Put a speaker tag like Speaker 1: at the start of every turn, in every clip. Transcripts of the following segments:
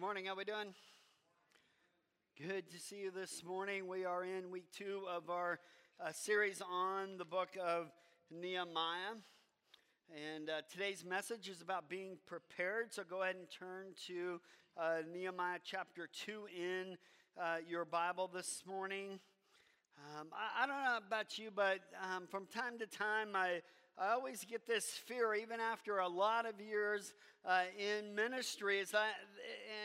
Speaker 1: Good morning. How we doing? Good to see you this morning. We are in week two of our uh, series on the book of Nehemiah. And uh, today's message is about being prepared. So go ahead and turn to uh, Nehemiah chapter 2 in uh, your Bible this morning. Um, I, I, don't know about you, but um, from time to time, I, I always get this fear, even after a lot of years uh, in ministry. Is that,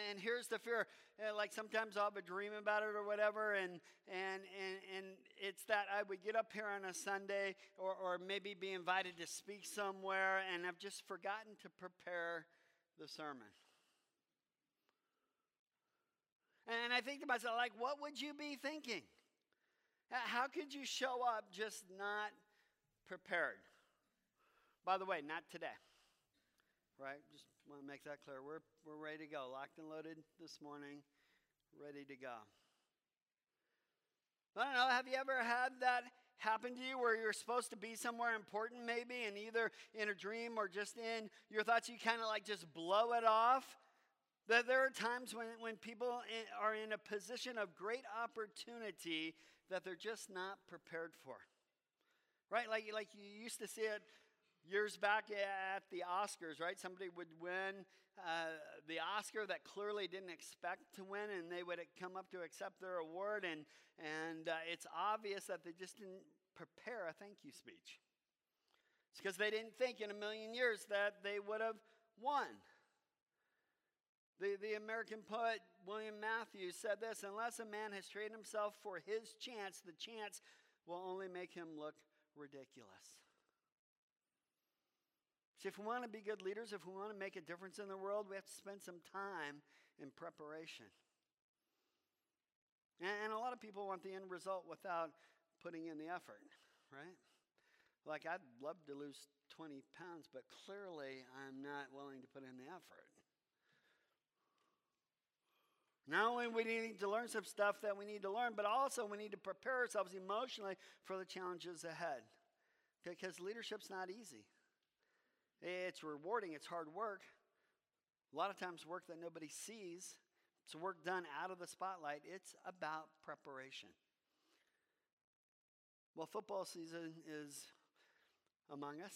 Speaker 1: and here's the fear: uh, like sometimes I'll have a dream about it or whatever, and and and and it's that I would get up here on a Sunday, or or maybe be invited to speak somewhere, and I've just forgotten to prepare the sermon. And I think to myself, like, what would you be thinking? How could you show up just not prepared? By the way, not today. Right? Just want to make that clear. We're, we're ready to go. Locked and loaded this morning, ready to go. I don't know, have you ever had that happen to you where you're supposed to be somewhere important, maybe, and either in a dream or just in your thoughts, you kind of like just blow it off? That there are times when, when people are in a position of great opportunity that they're just not prepared for. Right? Like, like you used to see it years back at the Oscars, right? Somebody would win uh, the Oscar that clearly didn't expect to win, and they would come up to accept their award, and, and uh, it's obvious that they just didn't prepare a thank you speech. It's because they didn't think in a million years that they would have won. The, the American poet William Matthews said this Unless a man has trained himself for his chance, the chance will only make him look ridiculous. See, if we want to be good leaders, if we want to make a difference in the world, we have to spend some time in preparation. And, a lot of people want the end result without putting in the effort, right? Like, I'd love to lose 20 pounds, but clearly I'm not willing to put in the effort. Not only we need to learn some stuff that we need to learn, but also we need to prepare ourselves emotionally for the challenges ahead. Because leadership's not easy. It's rewarding, it's hard work. A lot of times, work that nobody sees. It's work done out of the spotlight. It's about preparation. Well, football season is among us.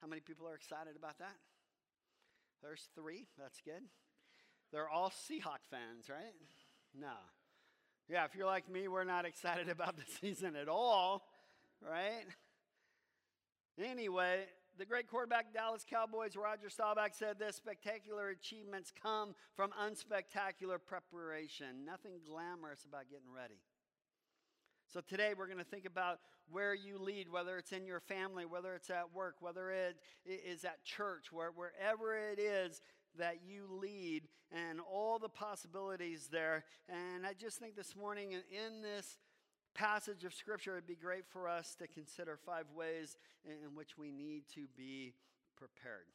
Speaker 1: How many people are excited about that? There's three. That's good. They're all Seahawk fans, right? No. Yeah, if you're like me, we're not excited about the season at all, right? Anyway, the great quarterback Dallas Cowboys, Roger Staubach, said this spectacular achievements come from unspectacular preparation. Nothing glamorous about getting ready. So today we're going to think about where you lead, whether it's in your family, whether it's at work, whether it is at church, where, wherever it is that you lead and all the possibilities there. And I just think this morning in this passage of Scripture, it'd be great for us to consider five ways in which we need to be prepared.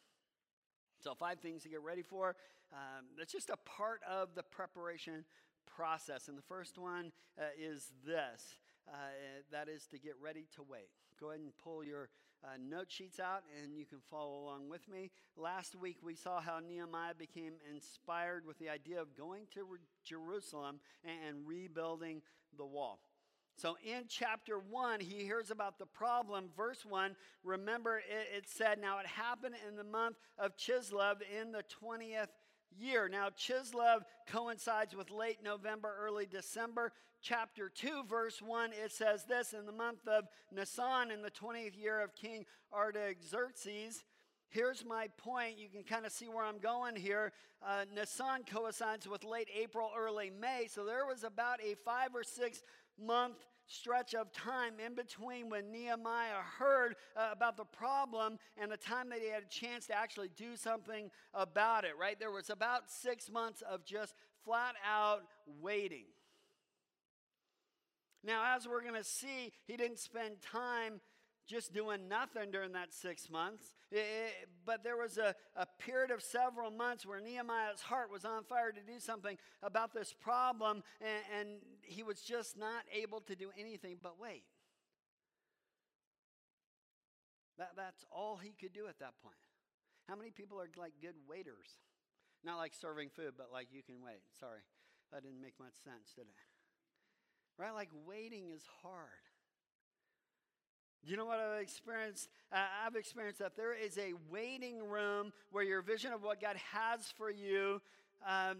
Speaker 1: So, five things to get ready for. Um, that's just a part of the preparation process. And the first one uh, is this uh, that is to get ready to wait. Go ahead and pull your uh, note sheets out and you can follow along with me. Last week we saw how Nehemiah became inspired with the idea of going to Re- Jerusalem and, and rebuilding the wall. So in chapter 1, he hears about the problem. Verse 1, remember it, it, said, Now it happened in the month of Chislev in the 20th year. Now, Chislev coincides with late November, early December. Chapter 2, verse 1, it says this In the month of Nisan, in the 20th year of King Artaxerxes, Here's my point. You can kind of see where I'm going here. Uh, Nisan coincides with late April, early May. So there was about a five or six month stretch of time in between when Nehemiah heard uh, about the problem and the time that he had a chance to actually do something about it, right? There was about six months of just flat out waiting. Now, as we're going to see, he didn't spend time just doing nothing during that six months. It, it, but there was a, a period of several months where Nehemiah's heart was on fire to do something about this problem, and, and he was just not able to do anything but wait. That, that's all he could do at that point. How many people are like good waiters? Not like serving food, but like you can wait. Sorry, that didn't make much sense, did it? Right? Like waiting is hard. You know what I've experienced? Uh, I've experienced that there is a waiting room where your vision of what God has for you um,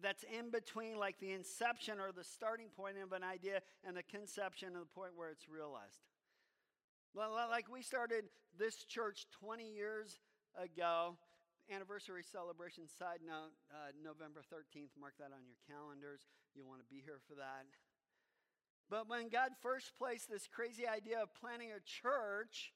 Speaker 1: that's in between, like the inception or the starting point of an idea and the conception of the point where it's realized. Like we started this church 20 years ago, anniversary celebration. Side note, uh, November 13th, mark that on your calendars. You'll want to be here for that. But when God first placed this crazy idea of planting a church,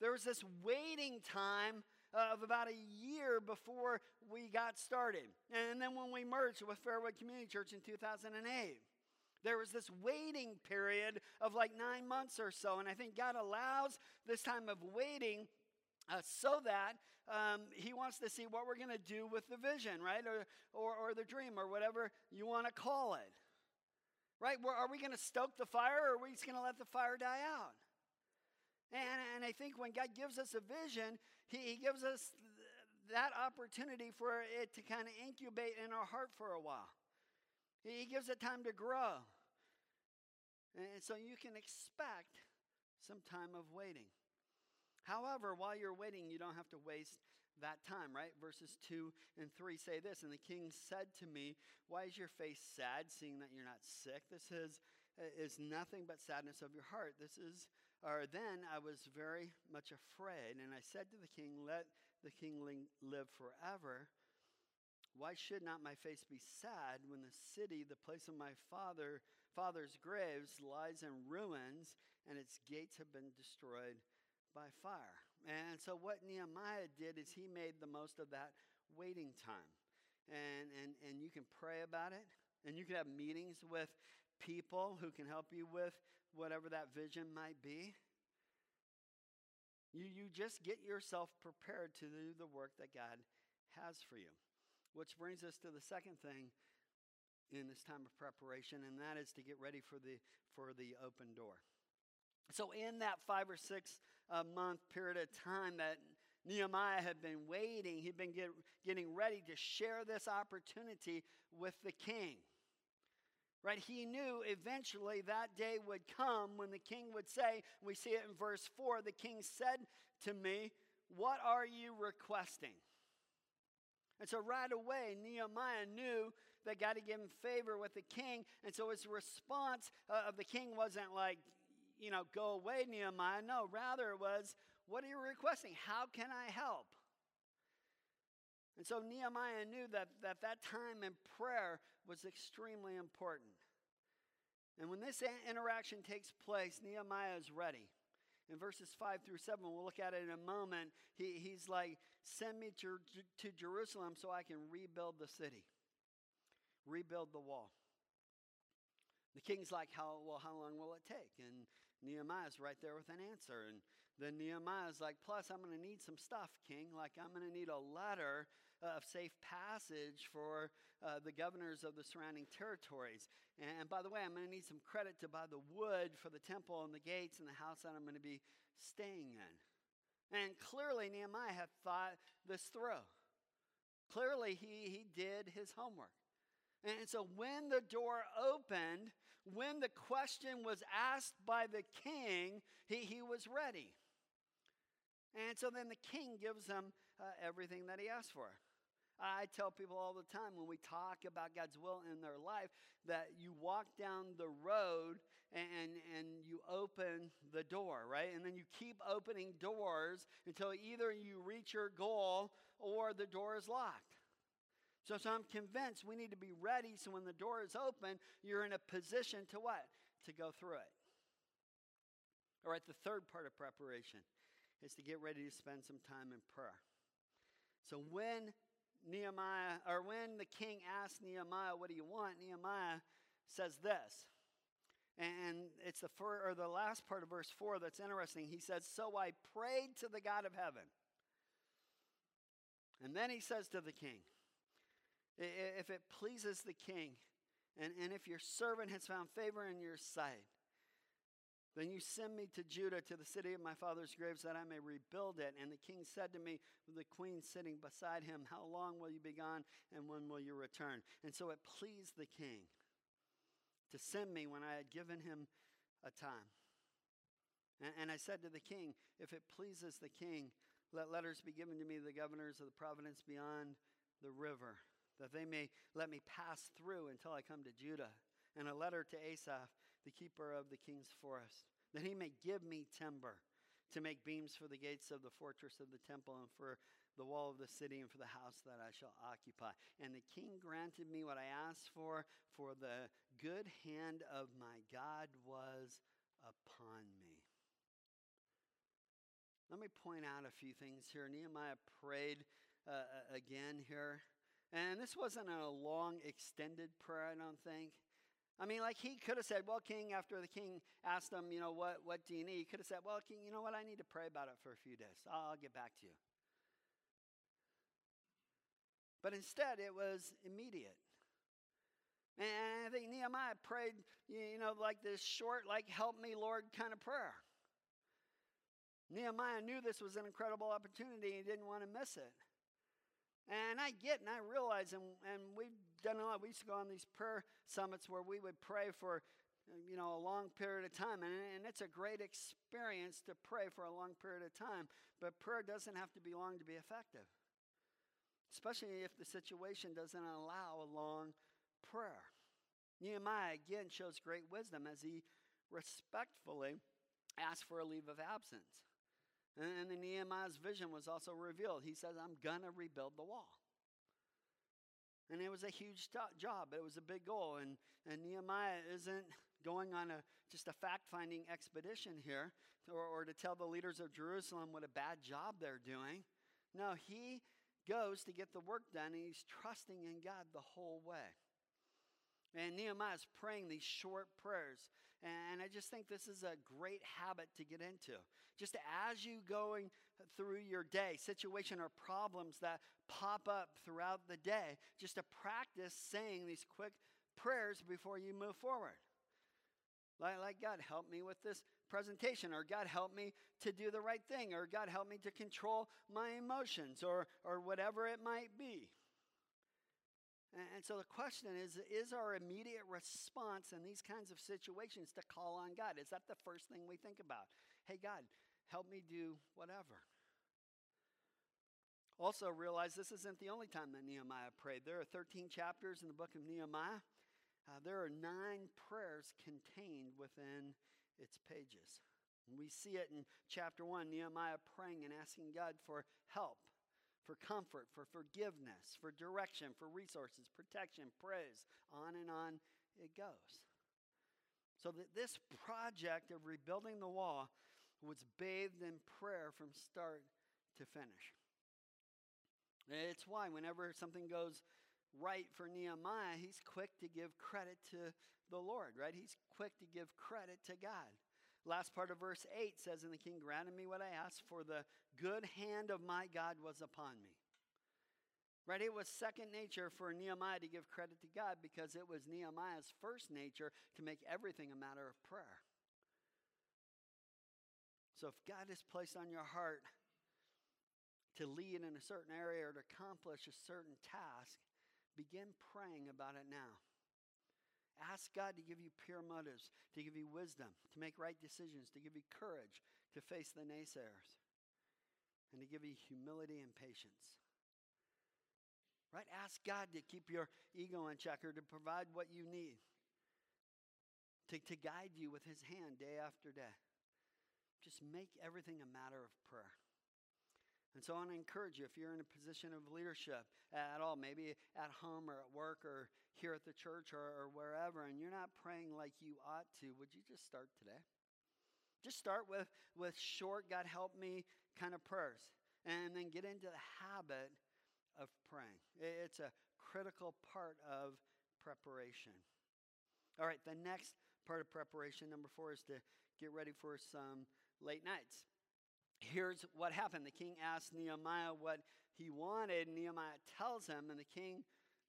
Speaker 1: there was this waiting time of about a year before we got started. And then when we merged with Fairwood Community Church in 2008. There was this waiting period of like nine months or so. And I think God allows this time of waiting uh, so that um, He wants to see what we're going to do with the vision, right? Or, or, or the dream, or whatever you want to call it. Right? Where, Are we going to stoke the fire, or are we just going to let the fire die out? And, and I think when God gives us a vision, He, he gives us th- that opportunity for it to kind of incubate in our heart for a while. He gives it time to grow. And so you can expect some time of waiting. However, while you're waiting, you don't have to waste that time, right? Verses 2 and 3 say this And the king said to me, Why is your face sad, seeing that you're not sick? This is, is nothing but sadness of your heart. This is, or then I was very much afraid, and I said to the king, Let the king live forever. Why should not my face be sad when the city, the place of my father, father's graves, lies in ruins and its gates have been destroyed by fire? And so what Nehemiah did is he made the most of that waiting time. And, and, and you can pray about it, and you can have meetings with people who can help you with whatever that vision might be. You, you just get yourself prepared to do the work that God has for you. Which brings us to the second thing in this time of preparation, and that is to get ready for the, for the open door. So, in that five or six uh, month period of time that Nehemiah had been waiting, he'd been get, getting ready to share this opportunity with the king. Right? He knew eventually that day would come when the king would say, we see it in verse 4 the king said to me, What are you requesting? And so right away, Nehemiah knew that God had given favor with the king. And so his response uh, of the king wasn't like, you know, go away, Nehemiah. No, rather it was, what are you requesting? How can I help? And so Nehemiah knew that, that that time in prayer was extremely important. And when this interaction takes place, Nehemiah is ready. In verses 5 through 7, we'll look at it in a moment. He, he's like, Send me to, to Jerusalem so I can rebuild the city, rebuild the wall. The king's like, how, Well, how long will it take? And Nehemiah's right there with an answer. And then Nehemiah's like, Plus, I'm going to need some stuff, king. Like, I'm going to need a letter of safe passage for uh, the governors of the surrounding territories. And, and by the way, I'm going to need some credit to buy the wood for the temple and the gates and the house that I'm going to be staying in. And clearly, Nehemiah had thought this through. Clearly, he, he did his homework. And so, when the door opened, when the question was asked by the king, he, he was ready. And so then the king gives him uh, everything that he asked for. I tell people all the time when we talk about God's will in their life that you walk down the road and, and you open the door, right? And then you keep opening doors until either you reach your goal or the door is locked. So, so I'm convinced we need to be ready so when the door is open, you're in a position to what? To go through it. All right, the third part of preparation is to get ready to spend some time in prayer. So when Nehemiah, or when the king asked Nehemiah, What do you want? Nehemiah says this. And it's the, fir- or the last part of verse 4 that's interesting. He says, So I prayed to the God of heaven. And then he says to the king, If it pleases the king, and, and if your servant has found favor in your sight, Then you send me to Judah, to the city of my father's graves, that I may rebuild it. And the king said to me, with the queen sitting beside him, How long will you be gone, and when will you return? And so it pleased the king to send me when I had given him a time. And, and I said to the king, If it pleases the king, let letters be given to me, the governors of the province beyond the river, that they may let me pass through until I come to Judah. And a letter to Asaph the keeper of the king's forest, that he may give me timber to make beams for the gates of the fortress of the temple and for the wall of the city and for the house that I shall occupy. And the king granted me what I asked for, for the good hand of my God was upon me. Let me point out a few things here. Nehemiah prayed uh, again here. And this wasn't a long, extended prayer, I don't think. I mean, like he could have said, Well, King, after the king asked him, you know, what, what do you need? He could have said, Well, King, you know what? I need to pray about it for a few days. I'll, get back to you. But instead, it was immediate. And I think Nehemiah prayed, you know, like this short, like, help me, Lord, kind of prayer. Nehemiah knew this was an incredible opportunity. He didn't want to miss it. And I get and I realize, and, and we've done a lot. We used to go on these prayer summits where we would pray for, you know, a long period of time. And, and it's a great experience to pray for a long period of time. But prayer doesn't have to be long to be effective, especially if the situation doesn't allow a long prayer. Nehemiah again shows great wisdom as he respectfully asks for a leave of absence. And, the Nehemiah's vision was also revealed. He says, I'm going to rebuild the wall. And it was a huge job. It was a big goal. And, and Nehemiah isn't going on a, just a fact finding expedition here or, or to tell the leaders of Jerusalem what a bad job they're doing. No, he goes to get the work done and he's trusting in God the whole way. And Nehemiah is praying these short prayers. And I just think this is a great habit to get into. Just as you going through your day, situation or problems that pop up throughout the day, just to practice saying these quick prayers before you move forward. Like, like, God, help me with this presentation, or God, help me to do the right thing, or God, help me to control my emotions, or, or whatever it might be. And so the question is Is our immediate response in these kinds of situations to call on God? Is that the first thing we think about? Hey, God, help me do whatever. Also, realize this isn't the only time that Nehemiah prayed. There are 13 chapters in the book of Nehemiah. Uh, there are nine prayers contained within its pages. We see it in chapter 1, Nehemiah praying and asking God for help for comfort, for forgiveness, for direction, for resources, protection, praise. On and on it goes. So that this project of rebuilding the wall was bathed in prayer from start to finish. It's why whenever something goes right for Nehemiah, he's quick to give credit to the Lord, right? He's quick to give credit to God. Last part of verse 8 says, And the king granted me what I asked, for the good hand of my God was upon me. Right? It was second nature for Nehemiah to give credit to God because it was Nehemiah's first nature to make everything a matter of prayer. So if God has placed on your heart to lead in a certain area or to accomplish a certain task, begin praying about it now. Ask God to give you pure motives, to give you wisdom, to make right decisions, to give you courage to face the naysayers, and to give you humility and patience. Right? Ask God to keep your ego in check or to provide what you need, to, to guide you with His hand day after day. Just make everything a matter of prayer. And so I want to encourage you if you're in a position of leadership at all, maybe at home or at work or here at the church or, or, wherever, and you're not praying like you ought to, would you just start today? Just start with, with short, God help me kind of prayers, and then get into the habit of praying. It's a critical part of preparation. All right, the next part of preparation, number four, is to get ready for some late nights here's what happened. The king asked Nehemiah what he wanted. Nehemiah tells him, and the king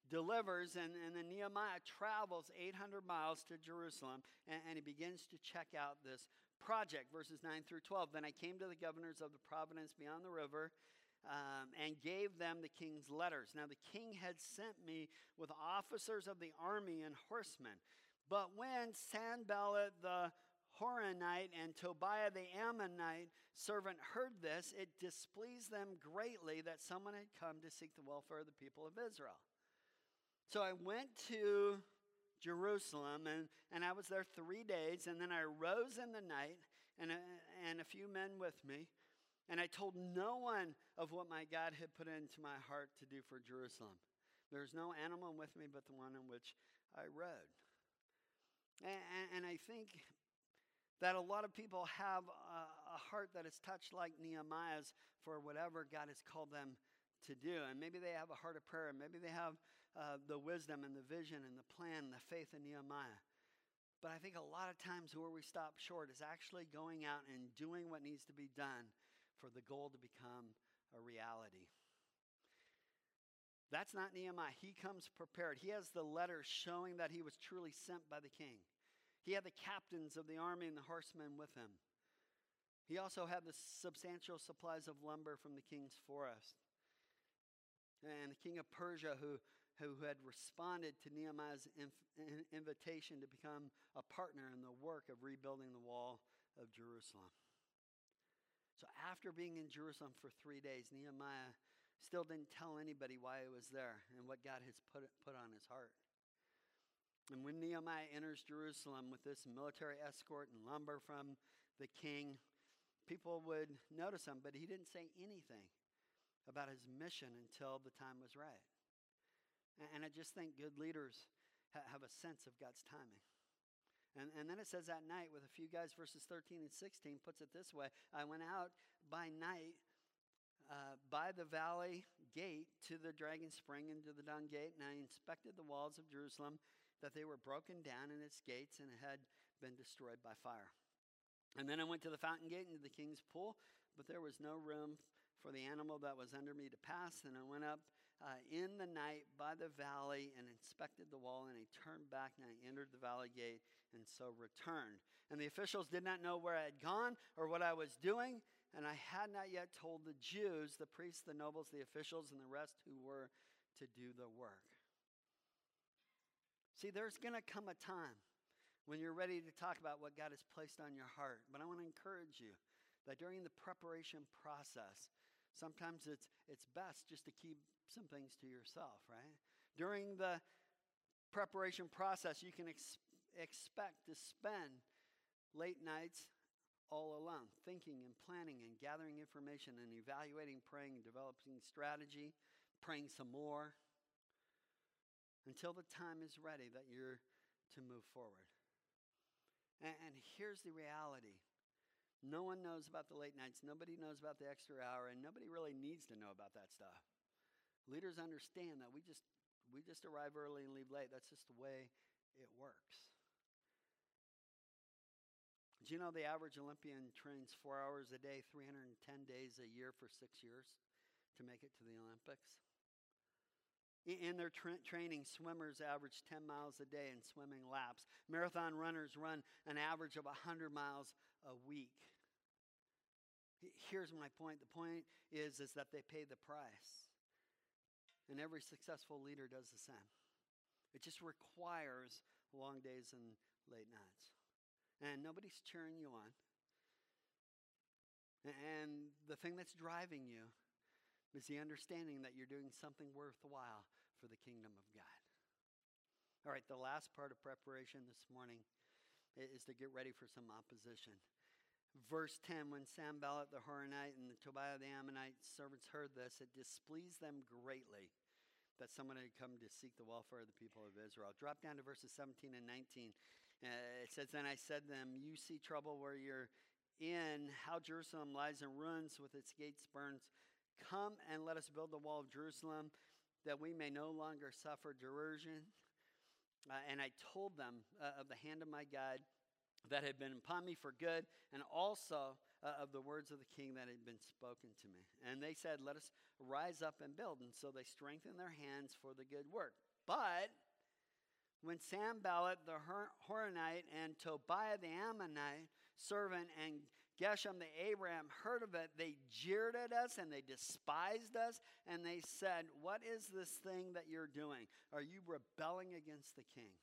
Speaker 1: delivers. And, and then Nehemiah travels 800 miles to Jerusalem, and, and he begins to check out this project, verses 9 through 12. Then I came to the governors of the province beyond the river um, and gave them the king's letters. Now, the king had sent me with officers of the army and horsemen. But when Sanballat the Horonite and Tobiah the Ammonite servant heard this, it displeased them greatly that someone had come to seek the welfare of the people of Israel. So I went to Jerusalem, and, and I was there three days, and then I rose in the night, and a, and a few men with me, and I told no one of what my God had put into my heart to do for Jerusalem. There's no animal with me but the one on which I rode. And, and I think that a lot of people have a, a heart that is touched like Nehemiah's for whatever God has called them to do. And maybe they have a heart of prayer, and maybe they have uh, the wisdom and the vision and the plan and the faith in Nehemiah. But I think a lot of times where we stop short is actually going out and doing what needs to be done for the goal to become a reality. That's not Nehemiah. He comes prepared. He has the letter showing that he was truly sent by the king. He had the captains of the army and the horsemen with him. He also had the substantial supplies of lumber from the king's forest. And the king of Persia, who, who had responded to Nehemiah's invitation to become a partner in the work of rebuilding the wall of Jerusalem. So after being in Jerusalem for three days, Nehemiah still didn't tell anybody why he was there and what God has put, put on his heart. And when Nehemiah enters Jerusalem with this military escort and lumber from the king, people would notice him, but he didn't say anything about his mission until the time was right. And I just think good leaders have a sense of God's timing. And, and then it says that night with a few guys, verses 13 and 16 puts it this way I went out by night uh, by the valley gate to the dragon spring into the dung gate, and I inspected the walls of Jerusalem, that they were broken down in its gates and had been destroyed by fire. And then I went to the fountain gate into the king's pool, but there was no room for the animal that was under me to pass. And I went up uh, in the night by the valley and inspected the wall, and I turned back and I entered the valley gate and so returned. And the officials did not know where I had gone or what I was doing, and I had not yet told the Jews, the priests, the nobles, the officials, and the rest who were to do the work. See, there's going to come a time when you're ready to talk about what God has placed on your heart. But I want to encourage you that during the preparation process, sometimes it's, it's best just to keep some things to yourself, right? During the preparation process, you can ex- expect to spend late nights all alone, thinking and planning and gathering information and evaluating, praying, developing strategy, praying some more until the time is ready that you're to move forward. And, and here's the reality no one knows about the late nights, nobody knows about the extra hour, and nobody really needs to know about that stuff. Leaders understand that we just we just arrive early and leave late. That's just the way it works. Do you know the average Olympian trains four hours a day, 310 days a year for six years to make it to the Olympics? In their tra- training, swimmers average 10 miles a day in swimming laps. Marathon runners run an average of 100 miles a week. Here's my point. The point is, is that they pay the price. And every successful leader does the same. It just requires long days and late nights. And nobody's cheering you on. And the thing that's driving you is the understanding that you're doing something worthwhile for the kingdom of God. All right, the last part of preparation this morning is to get ready for some opposition. Verse 10 When Sanballat the Horonite and the Tobiah the Ammonite servants heard this, it displeased them greatly that someone had come to seek the welfare of the people of Israel. Drop down to verses 17 and 19. Uh, it says, Then I said to them, You see trouble where you're in, how Jerusalem lies in ruins with its gates burned Come and let us build the wall of Jerusalem that we may no longer suffer derision. Uh, and I told them uh, of the hand of my God that had been upon me for good, and also uh, of the words of the king that had been spoken to me. And they said, Let us rise up and build. And so they strengthened their hands for the good work. But when Sanballat the Horonite and Tobiah the Ammonite servant, and Geshem the Abraham heard of it, they jeered at us and they despised us, and they said, What is this thing that you're doing? Are you rebelling against the king?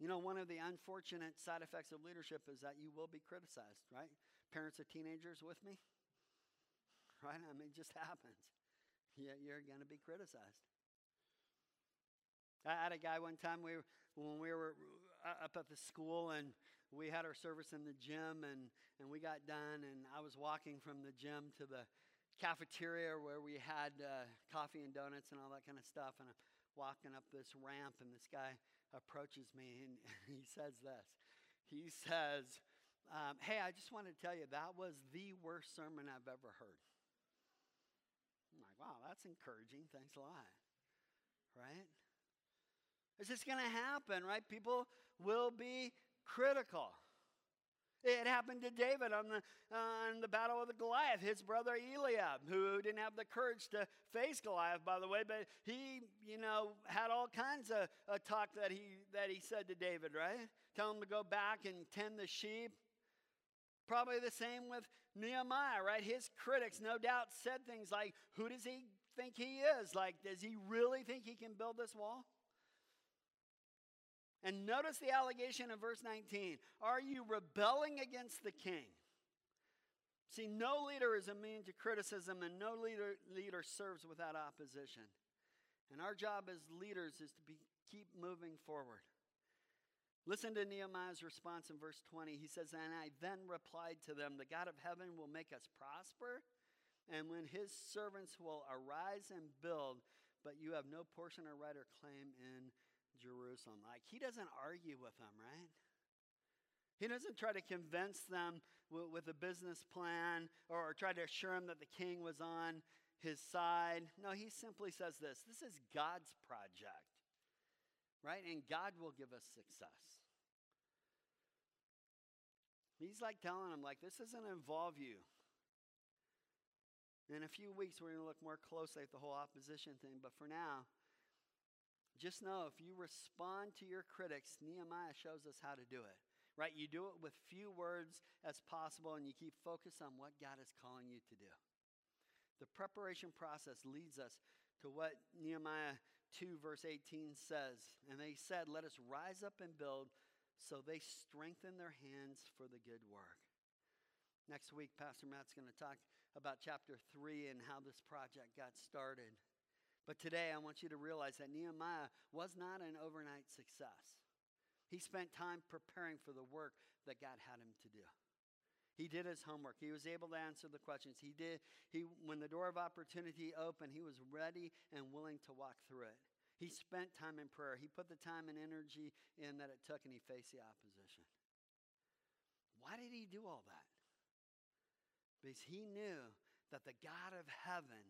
Speaker 1: You know, one of the unfortunate side effects of leadership is that you will be criticized, right? Parents of teenagers with me? Right? I mean, it just happens. Yeah, you're going to be criticized. I had a guy one time we when we were uh, up at the school and we had our service in the gym and, and we got done and i was walking from the gym to the cafeteria where we had uh, coffee and donuts and all that kind of stuff and i'm walking up this ramp and this guy approaches me and he says this. He says um, hey i just wanted to tell you that was the worst sermon i've ever heard. I'm like wow that's encouraging. Thanks a lot. Right? It's just going to happen, right? People will be critical. It happened to David on the, on the battle of the Goliath, his brother Eliab, who didn't have the courage to face Goliath, by the way, but he, you know, had all kinds of uh, talk that he, that he said to David, right? Tell him to go back and tend the sheep. Probably the same with Nehemiah, right? His critics, no doubt, said things like, Who does he think he is? Like, does he really think he can build this wall? And notice the allegation in verse 19 Are you rebelling against the king? See, no leader is immune to criticism, and no leader, leader serves without opposition. And our job as leaders is to be, keep moving forward. Listen to Nehemiah's response in verse 20. He says, And I then replied to them, The God of heaven will make us prosper, and when his servants will arise and build, but you have no portion or right or claim in Jerusalem. Like, he doesn't argue with them, right? He doesn't try to convince them with a business plan or, or try to assure them that the king was on his side. No, he simply says this this is God's project, right? And God will give us success. He's like telling them, like, this doesn't involve you. In a few weeks, we're going to look more closely at the whole opposition thing, but for now, just know if you respond to your critics, Nehemiah shows us how to do it. Right? You do it with few words as possible and you keep focused on what God is calling you to do. The preparation process leads us to what Nehemiah 2, verse 18 says. And they said, Let us rise up and build. So they strengthen their hands for the good work. Next week, Pastor Matt's going to talk about chapter 3 and how this project got started. But today, I want you to realize that Nehemiah was not an overnight success. He spent time preparing for the work that God had him to do. He did his homework. He was able to answer the questions. He did he when the door of opportunity opened, he was ready and willing to walk through it. He spent time in prayer. He put the time and energy in that it took and he faced the opposition. Why did he do all that? Because he knew that the God of heaven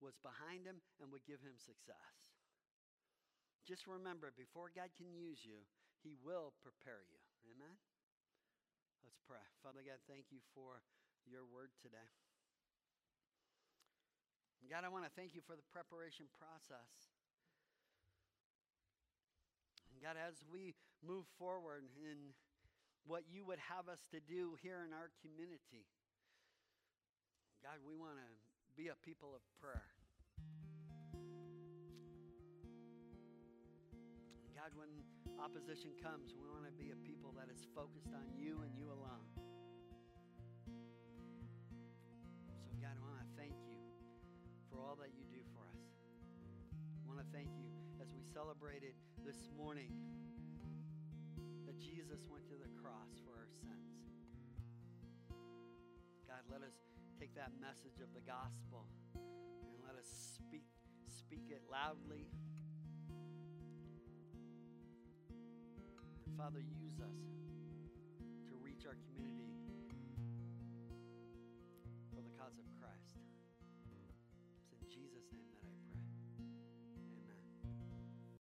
Speaker 1: was behind him and would give him success. Just remember, before God can use you, he will prepare you. Amen? Let's pray. Father God, thank you for your word today. God, I want to thank you for the preparation process. God, as we move forward in what you would have us to do here in our community, God, we want to be a people of prayer. God, when opposition comes, we want to be a people that is focused on you and you alone. So, God, I want to thank you for all that you do for us. I want to thank you as we celebrated this morning that Jesus went to the cross for our sins. God, let us take that message of the gospel and let us speak, speak it loudly. And Father, use us to reach our community